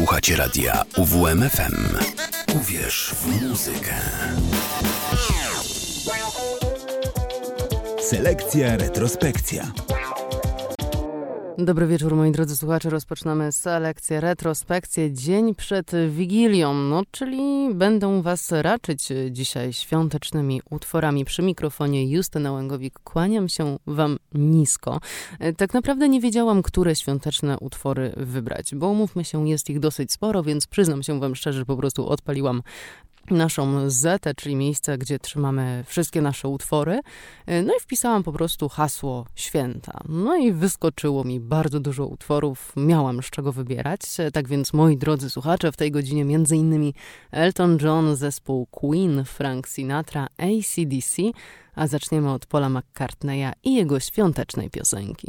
Słuchacie radia UWMFM. Uwierz w muzykę. Selekcja, retrospekcja. Dobry wieczór moi drodzy słuchacze. Rozpoczynamy selekcję, retrospekcję dzień przed Wigilią, no czyli będą was raczyć dzisiaj świątecznymi utworami. Przy mikrofonie Justyna Łęgowik kłaniam się wam nisko. Tak naprawdę nie wiedziałam, które świąteczne utwory wybrać, bo umówmy się, jest ich dosyć sporo, więc przyznam się wam szczerze, po prostu odpaliłam naszą zetę, czyli miejsce, gdzie trzymamy wszystkie nasze utwory. No i wpisałam po prostu hasło święta. No i wyskoczyło mi bardzo dużo utworów, miałam z czego wybierać. Tak więc, moi drodzy słuchacze, w tej godzinie między innymi Elton John, zespół Queen, Frank Sinatra, ACDC, a zaczniemy od Paula McCartneya i jego świątecznej piosenki.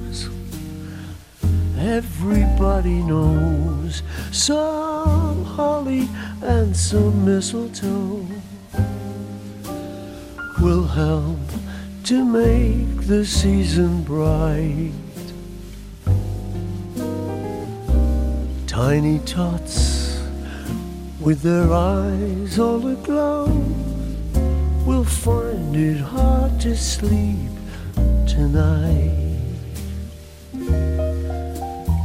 Everybody knows some holly and some mistletoe will help to make the season bright. Tiny tots with their eyes all aglow will find it hard to sleep tonight.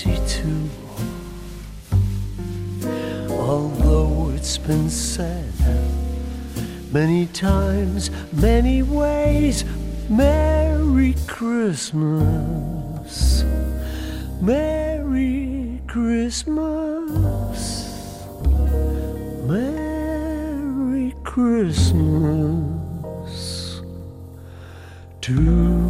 52. Although it's been said many times, many ways, Merry Christmas. Merry Christmas. Merry Christmas to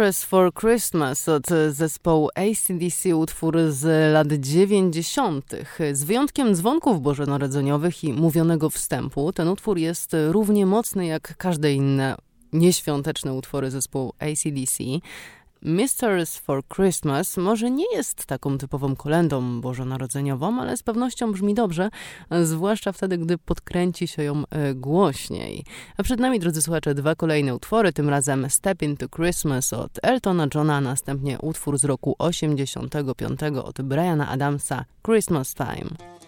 Mistress for Christmas od zespołu ACDC, utwór z lat 90. Z wyjątkiem dzwonków bożonarodzeniowych i mówionego wstępu, ten utwór jest równie mocny jak każde inne nieświąteczne utwory zespołu ACDC. Mistress for Christmas może nie jest taką typową kolendą bożonarodzeniową, ale z pewnością brzmi dobrze, zwłaszcza wtedy, gdy podkręci się ją e, głośniej. A przed nami, drodzy słuchacze, dwa kolejne utwory, tym razem Step into Christmas od Eltona Johna, następnie utwór z roku 85 od Briana Adamsa, Christmas Time.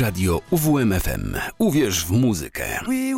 Radio UWMFM. Uwierz w muzykę. We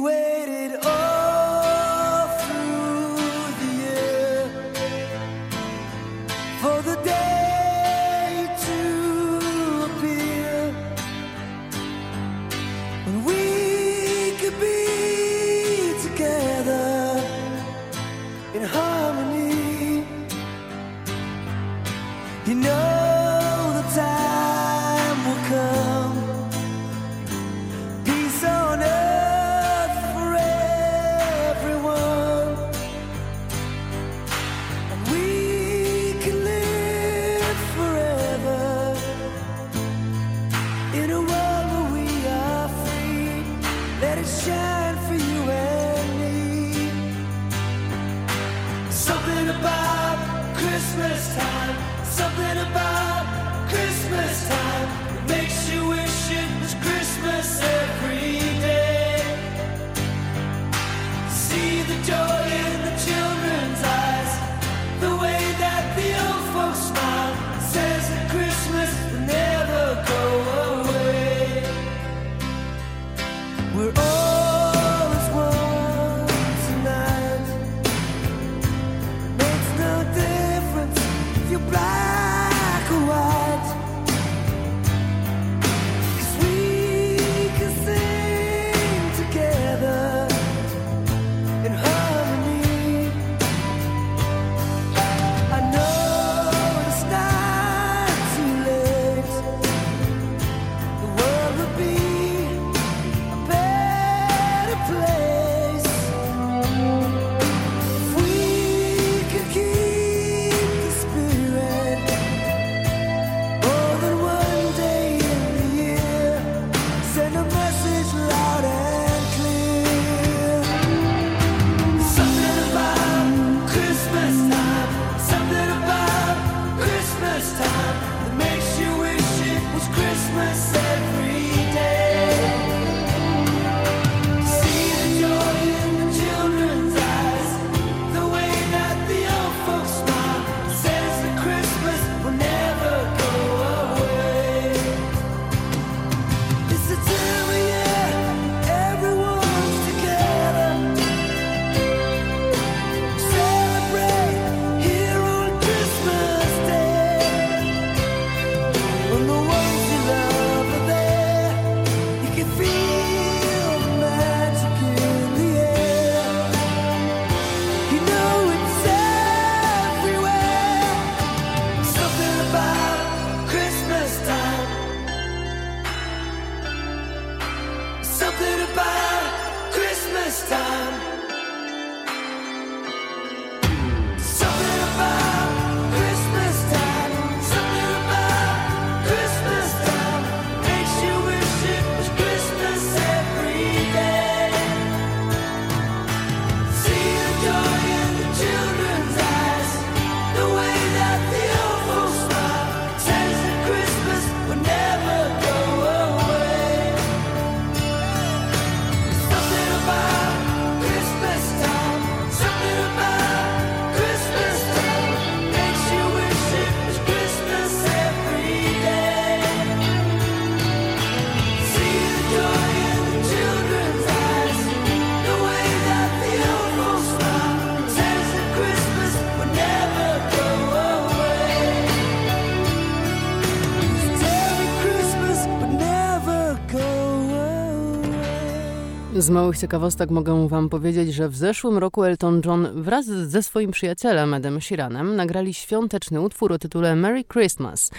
Z małych ciekawostek mogę wam powiedzieć, że w zeszłym roku Elton John wraz ze swoim przyjacielem Edem Sheeranem nagrali świąteczny utwór o tytule Merry Christmas.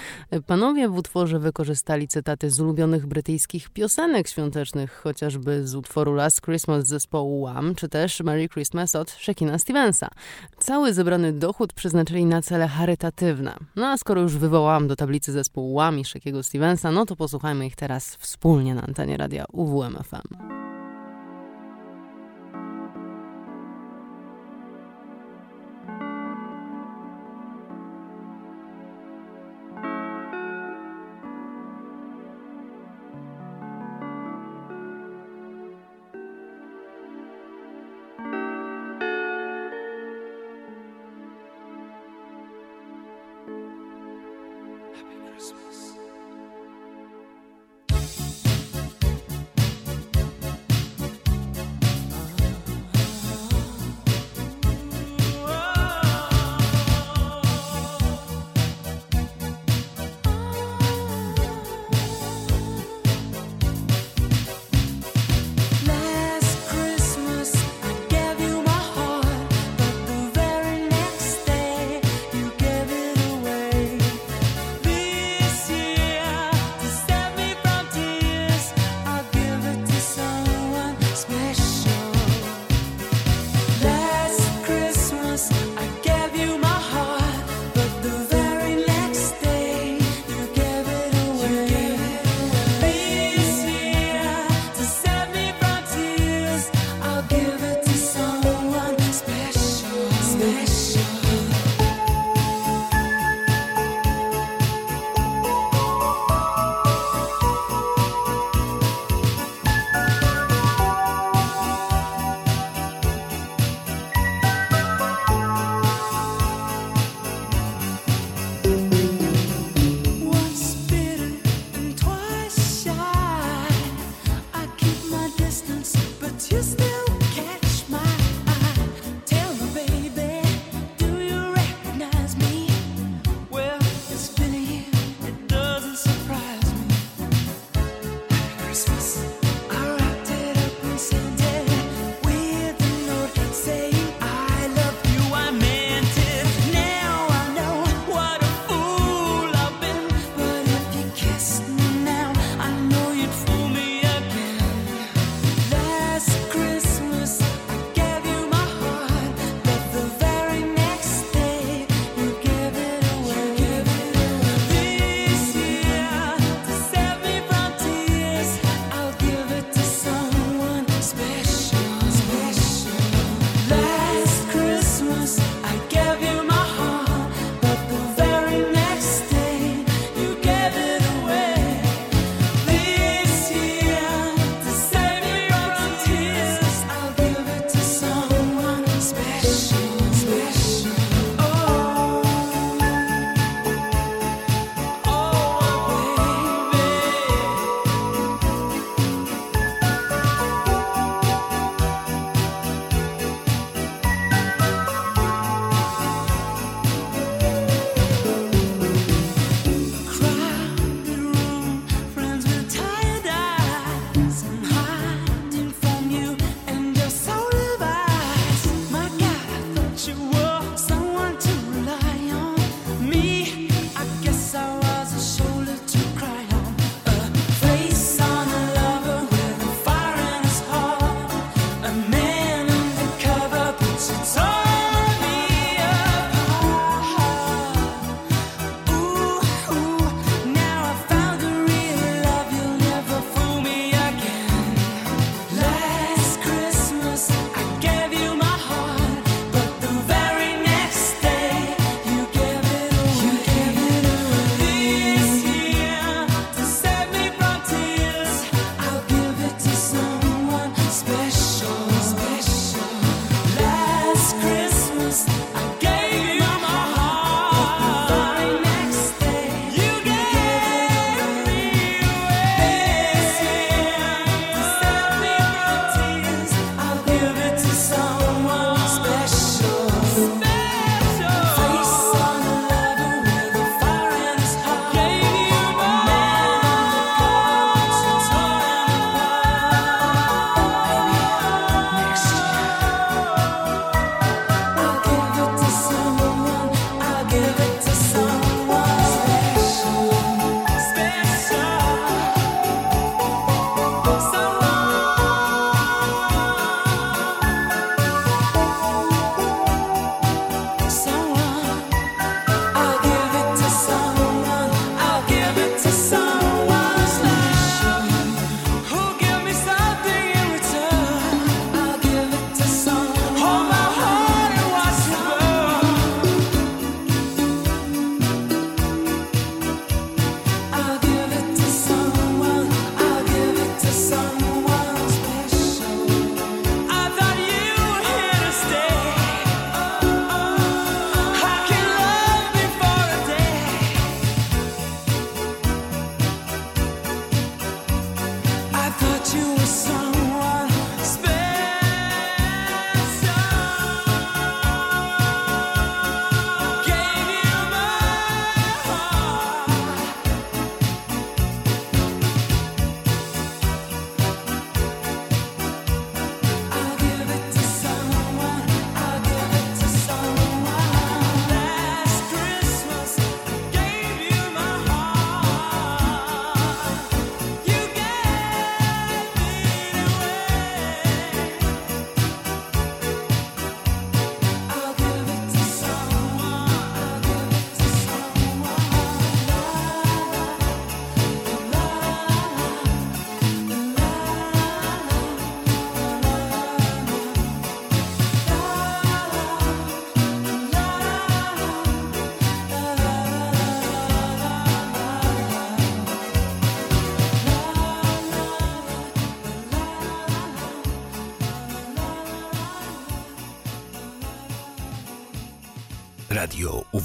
Panowie w utworze wykorzystali cytaty z ulubionych brytyjskich piosenek świątecznych, chociażby z utworu Last Christmas zespołu Wham, czy też Merry Christmas od Shekina Stevensa. Cały zebrany dochód przeznaczyli na cele charytatywne. No a skoro już wywołałam do tablicy zespołu Wham i Shekiego Stevensa, no to posłuchajmy ich teraz wspólnie na antenie radia UWM FM.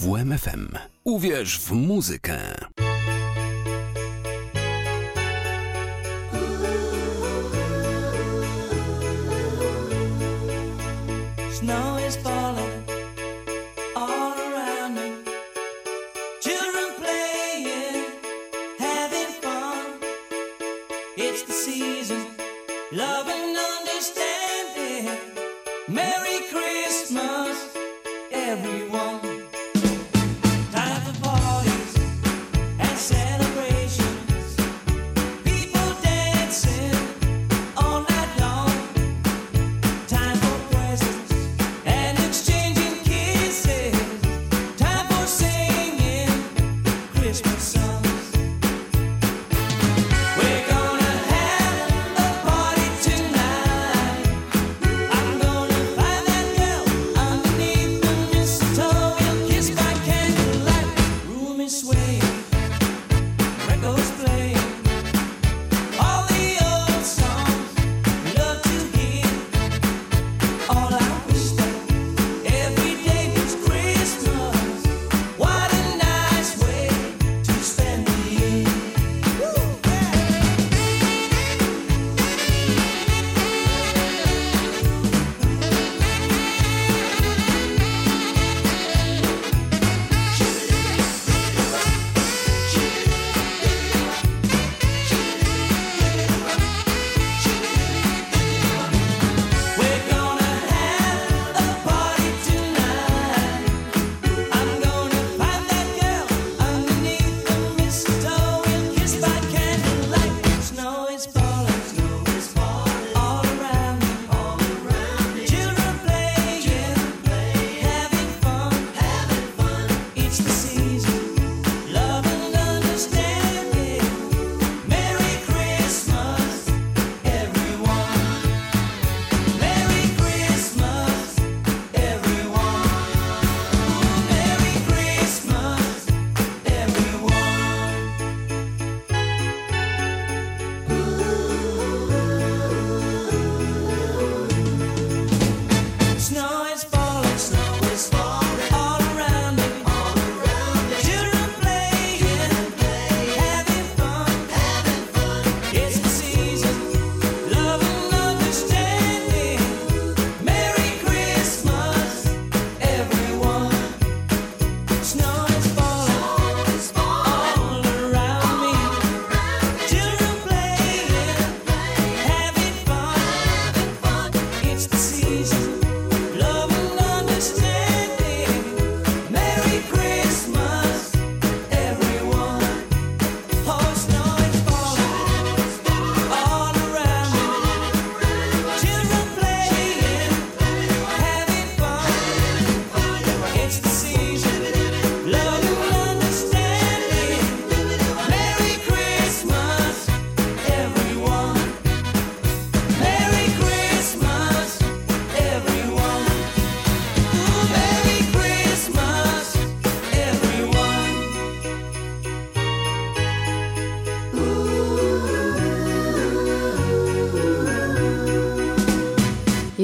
UWMFM. Uwierz w muzykę.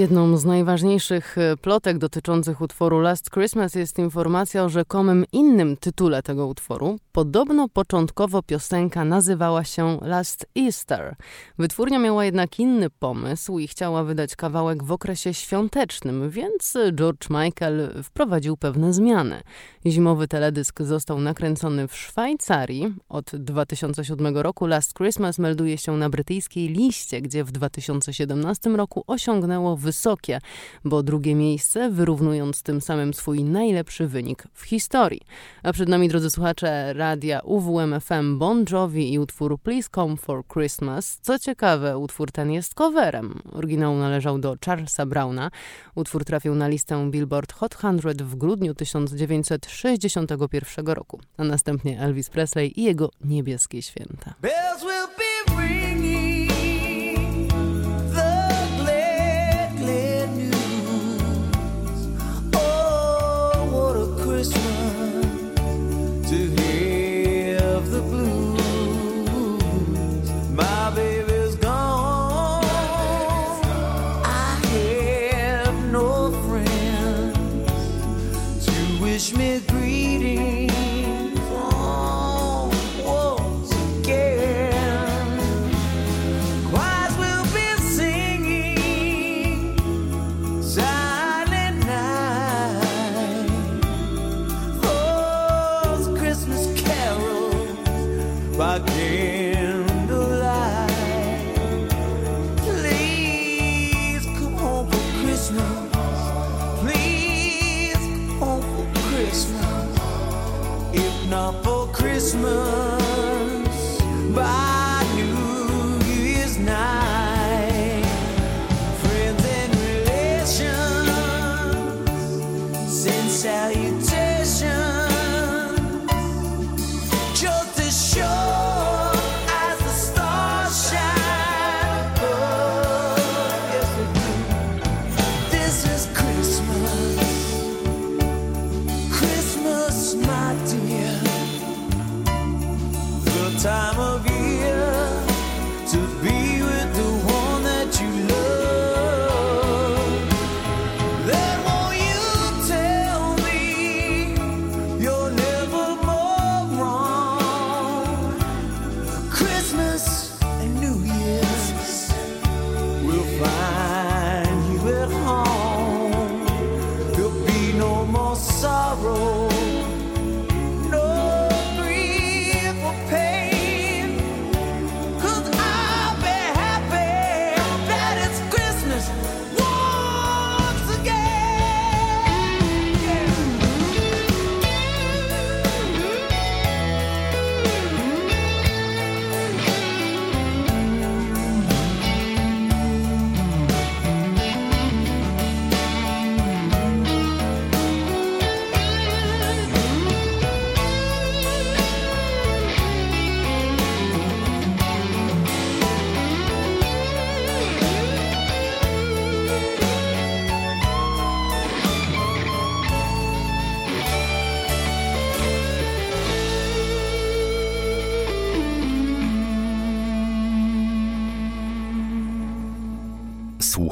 Jedną z najważniejszych e, plotek dotyczących utworu Last Christmas jest informacja o rzekomym innym tytule tego utworu. Podobno początkowo piosenka nazywała się Last Easter. Wytwórnia miała jednak inny pomysł i chciała wydać kawałek w okresie świątecznym, więc George Michael wprowadził pewne zmiany. Zimowy teledysk został nakręcony w Szwajcarii. Od 2007 roku Last Christmas melduje się na brytyjskiej liście, gdzie w 2017 roku osiągnęło wysokie, bo drugie miejsce, wyrównując tym samym swój najlepszy wynik w historii. A przed nami, drodzy słuchacze, radia UWMFM Bon Jovi i utwór Please Come for Christmas. Co ciekawe, utwór ten jest coverem. Oryginał należał do Charlesa Browna. Utwór trafił na listę Billboard Hot 100 w grudniu 1961 roku, a następnie Elvis Presley i jego Niebieskie Święta.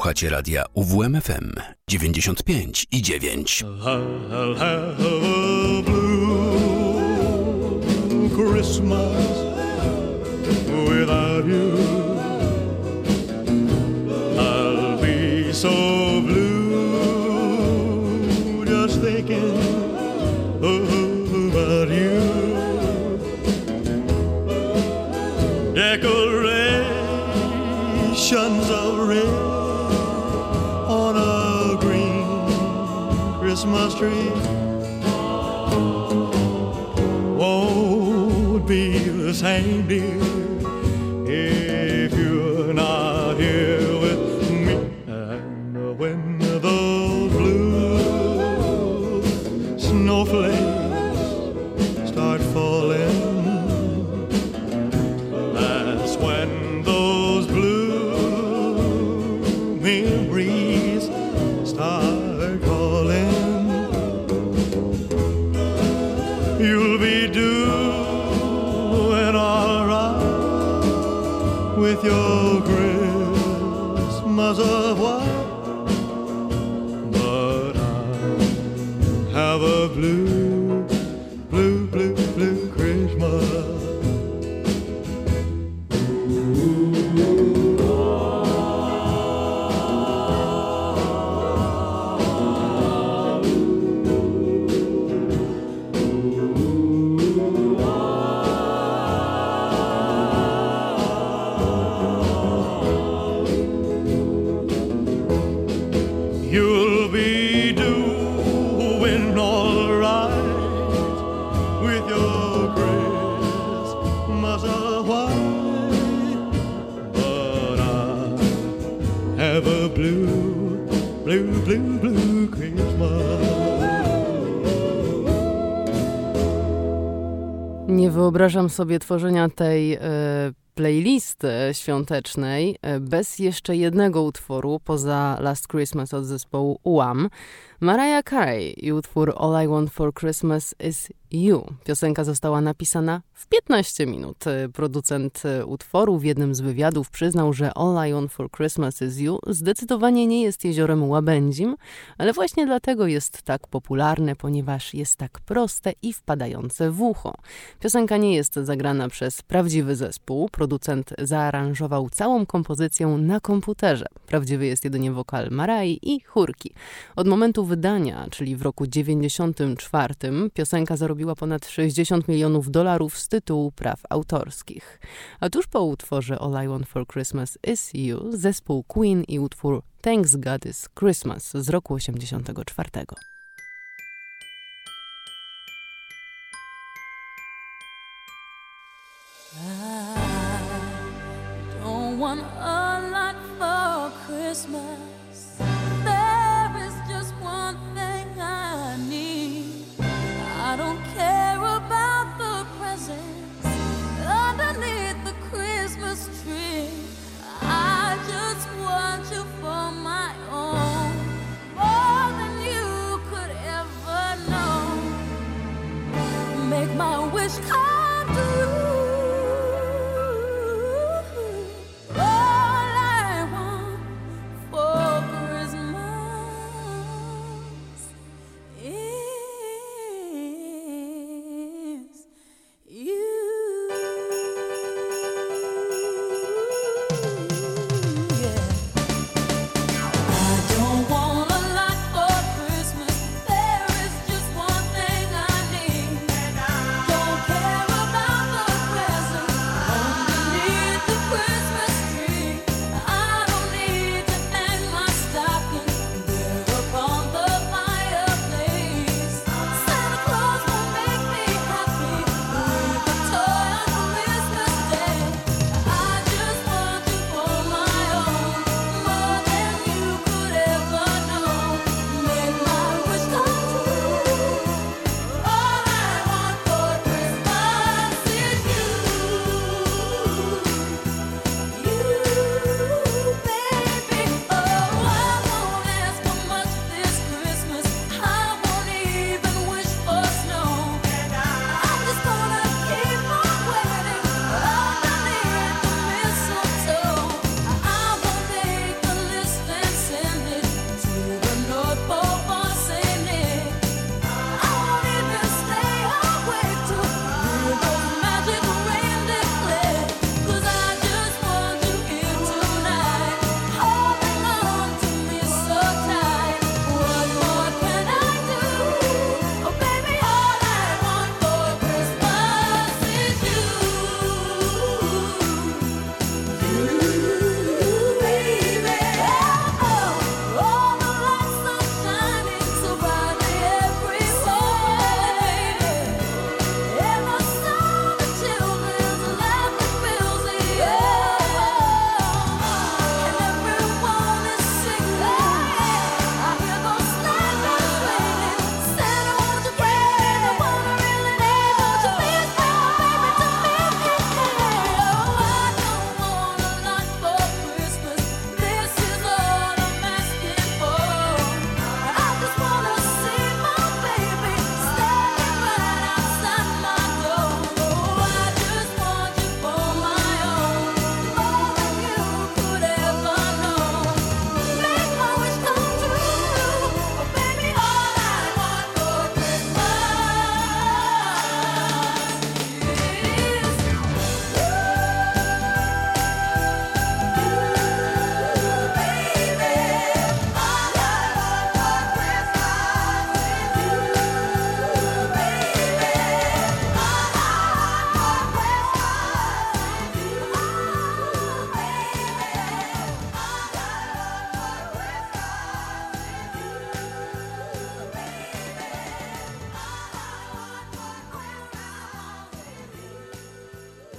Słuchacie radia UWMFM 95 i 9. I'll have a blue Christmas without you. I'll be so blue just thinking about you. Decorations of red Christmas tree. Oh, Won't be the same, dear, wyobrażam sobie tworzenia tej e, playlisty świątecznej e, bez jeszcze jednego utworu poza Last Christmas od zespołu UAM. Mariah Carey i utwór All I Want for Christmas is You. Piosenka została napisana w 15 minut. Producent utworu w jednym z wywiadów przyznał, że All I Want for Christmas is You zdecydowanie nie jest jeziorem łabędzim, ale właśnie dlatego jest tak popularne, ponieważ jest tak proste i wpadające w ucho. Piosenka nie jest zagrana przez prawdziwy zespół. Producent zaaranżował całą kompozycję na komputerze. Prawdziwy jest jedynie wokal Marai i chórki. Od momentu wydania, czyli w roku 94, piosenka zarobiła ponad 60 milionów dolarów z tytułu praw autorskich. A tuż po utworze All I Want for Christmas is You zespół Queen i utwór Thanks God is Christmas z roku 84. Don't want a lot for Christmas.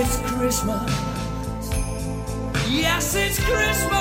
It's Christmas. Yes, it's Christmas.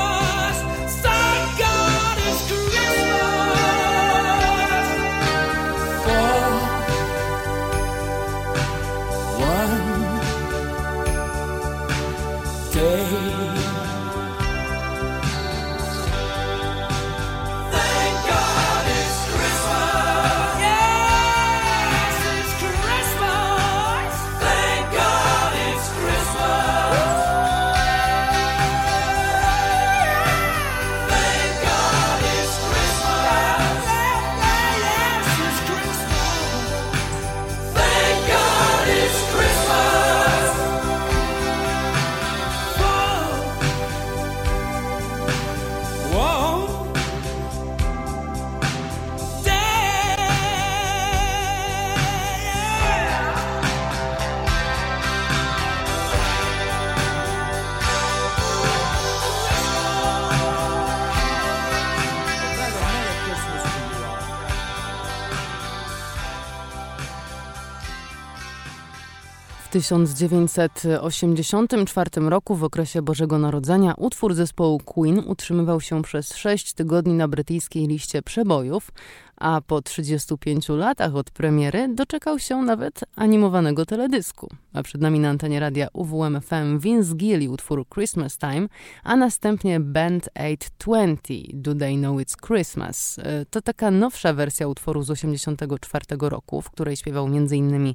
1984 roku, w okresie Bożego Narodzenia, utwór zespołu Queen utrzymywał się przez 6 tygodni na brytyjskiej liście przebojów, a po 35 latach od premiery doczekał się nawet animowanego teledysku. A przed nami na antenie radia UWMFM Vince Gill utwór Christmas Time, a następnie Band 820 Do They Know It's Christmas. E, to taka nowsza wersja utworu z 84 roku, w której śpiewał m.in.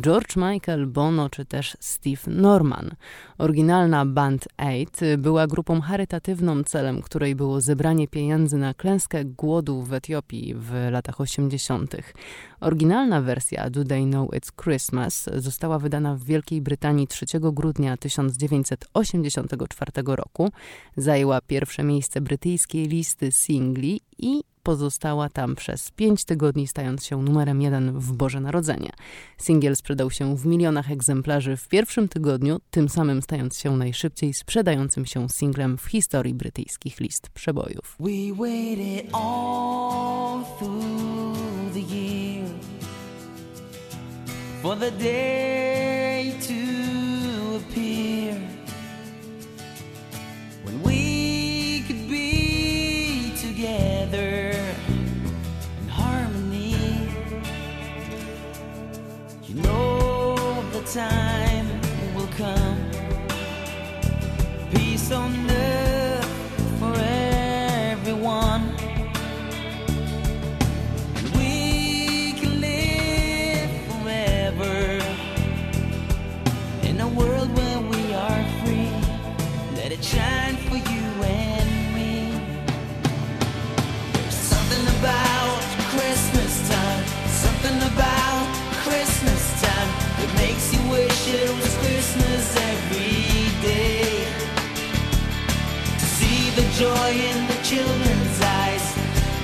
George Michael Bono czy też Steve Norman. Oryginalna Band 8 była grupą charytatywną, celem której było zebranie pieniędzy na klęskę głodu w Etiopii w latach 80. Oryginalna wersja Do They Know It's Christmas została wydana w Wielkiej Brytanii 3 grudnia 1984 roku. Zajęła pierwsze miejsce brytyjskiej listy singli i pozostała tam przez pięć tygodni, stając się numerem jeden w Boże Narodzenie. Singiel sprzedał się w milionach egzemplarzy w pierwszym tygodniu, tym samym stając się najszybciej sprzedającym się singlem w historii brytyjskich list przebojów. We for the day to time will come. Peace on joy in the children's eyes.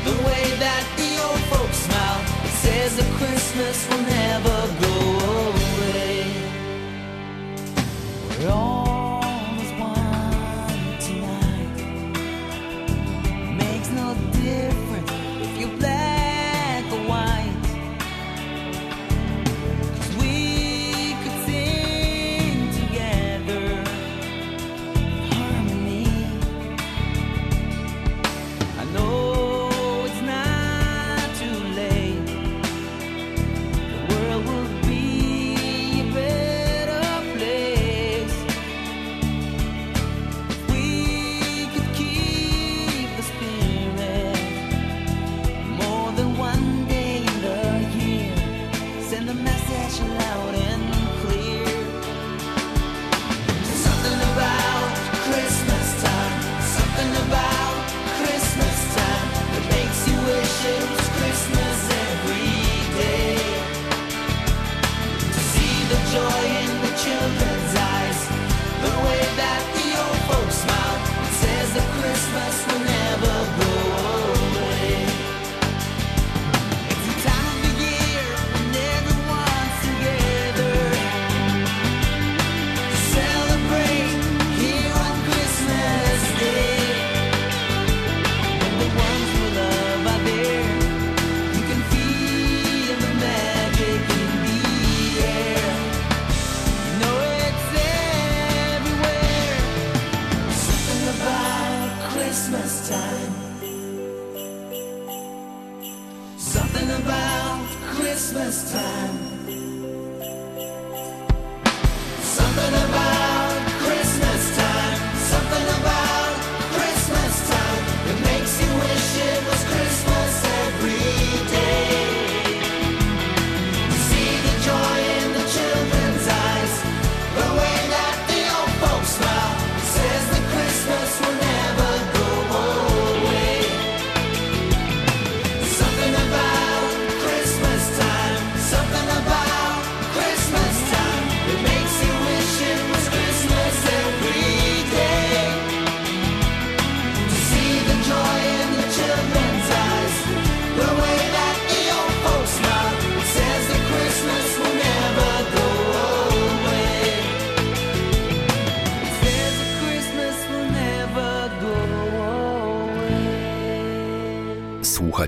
The way that the old folks smile says that Christmas will never go away.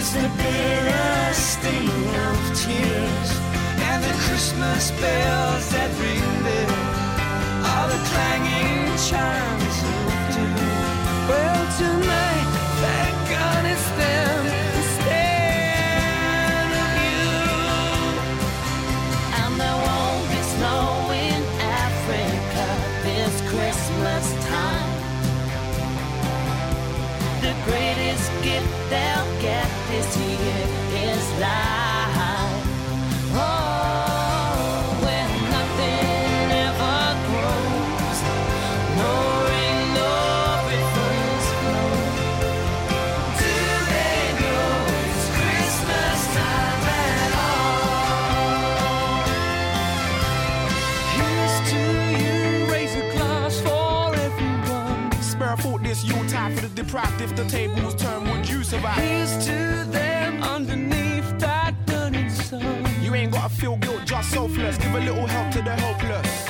Is the bitter sting of tears, and the Christmas bells that ring there are the clanging chimes of doom. Well, tonight, thank God it's them instead of you. And there won't be snow in Africa this Christmas time. The greatest gift If the tables turn, would you survive? Here's to them underneath feel guilt, just selfless. Give a little help to the helpless.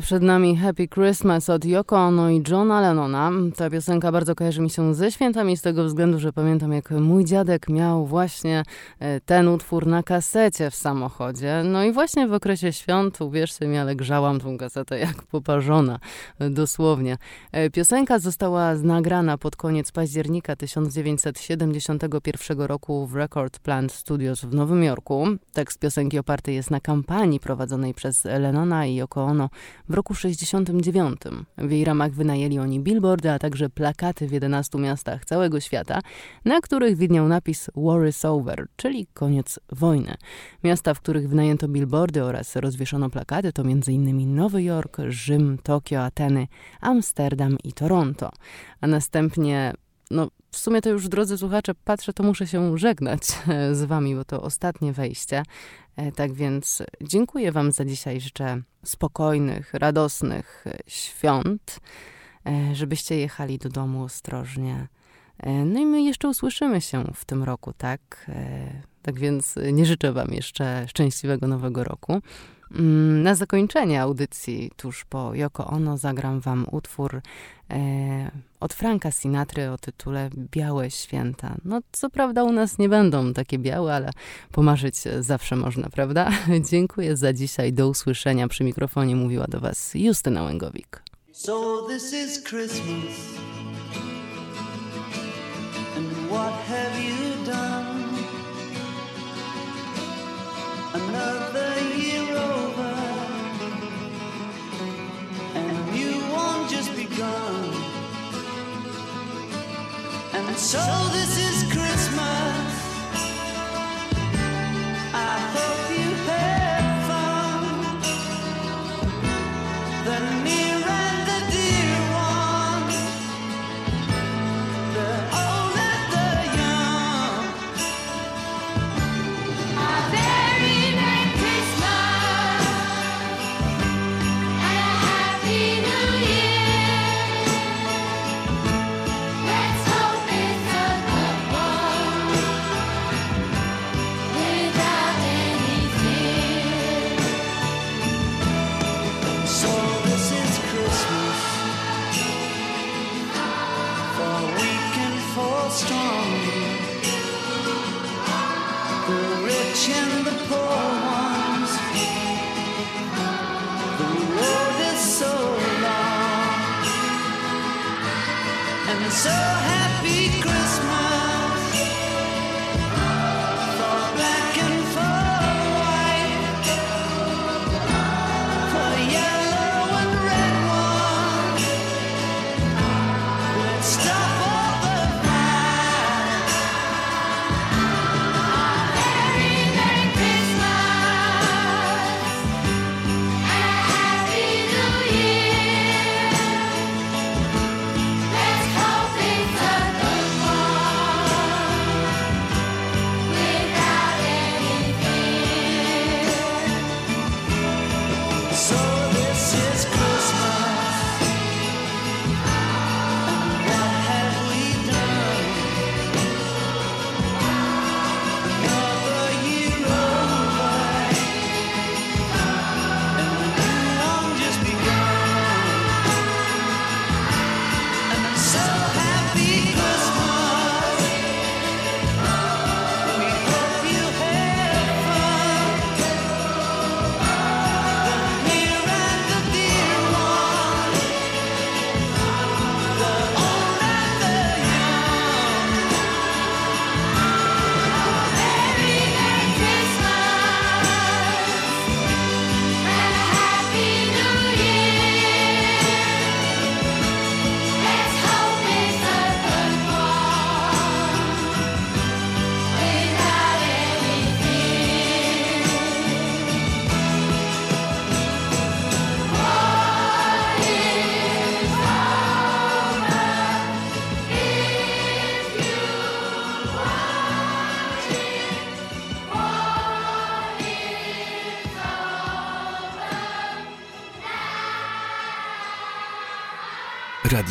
Przed nami Happy Christmas od Yoko Ono i Johna Lennona. Ta piosenka bardzo kojarzy mi się ze świętami z tego względu, że pamiętam jak mój dziadek miał właśnie e, ten utwór na kasecie w samochodzie. No i właśnie w okresie świąt, uwierzcie mi, ale grzałam tą kasetę jak poparzona, e, dosłownie. E, Piosenka została nagrana pod koniec października 1971 roku w Record Plant Studios w Nowym Jorku. Tekst piosenki oparty jest na kampanii prowadzonej przez Lennona i Yoko Ono w roku 69. W jej ramach wynajęli oni billboardy, a także plakaty w 11 miastach całego świata, na których widniał napis War is over, czyli koniec wojny. Miasta, w których wynajęto billboardy oraz rozwieszono plakaty to m.in. Nowy Jork, Rzym, Tokio, Ateny, Amsterdam i Toronto. A następnie no, w sumie to już, drodzy słuchacze, patrzę, to muszę się żegnać z wami, bo to ostatnie wejście. E, Tak więc dziękuję wam za dzisiaj. Życzę spokojnych, radosnych świąt, e, żebyście jechali do domu ostrożnie. E, No i my jeszcze usłyszymy się w tym roku, tak? Tak więc nie życzę wam jeszcze szczęśliwego nowego roku. Mm, Na zakończenie audycji, tuż po Yoko Ono, zagram wam utwór e, od Franka Sinatry o tytule Białe Święta. No, co prawda u nas nie będą takie białe, ale pomarzyć zawsze można, prawda? Dziękuję za dzisiaj. Do usłyszenia. Przy mikrofonie mówiła do was Justyna Łęgowik. So this is Christmas. And what have you done? Another won't just begun. And so this is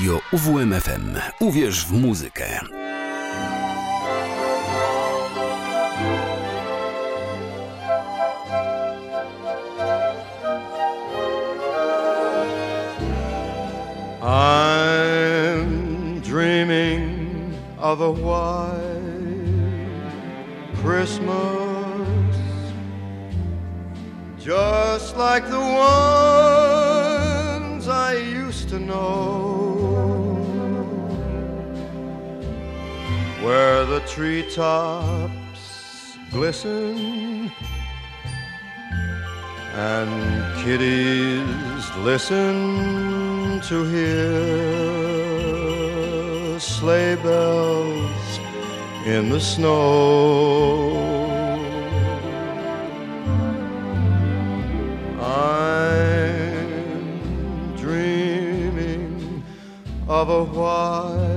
Radio UWMFM. Uwierz w muzykę. I'm dreaming of a white Christmas, just like the ones where the treetops glisten and kiddies listen to hear sleigh bells in the snow. I'm dreaming of a white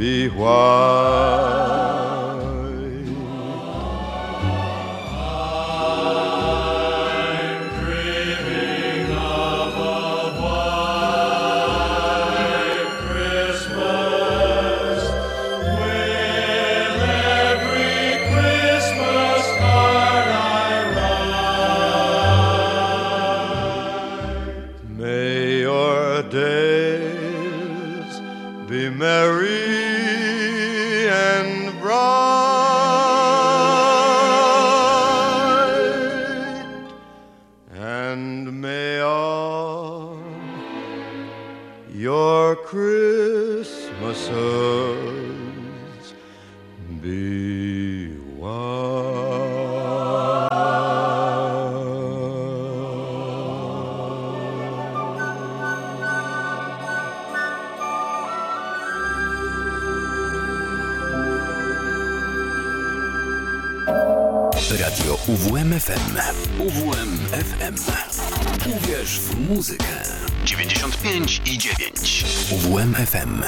be white. Muzykę. 95 i 9. UWMFM.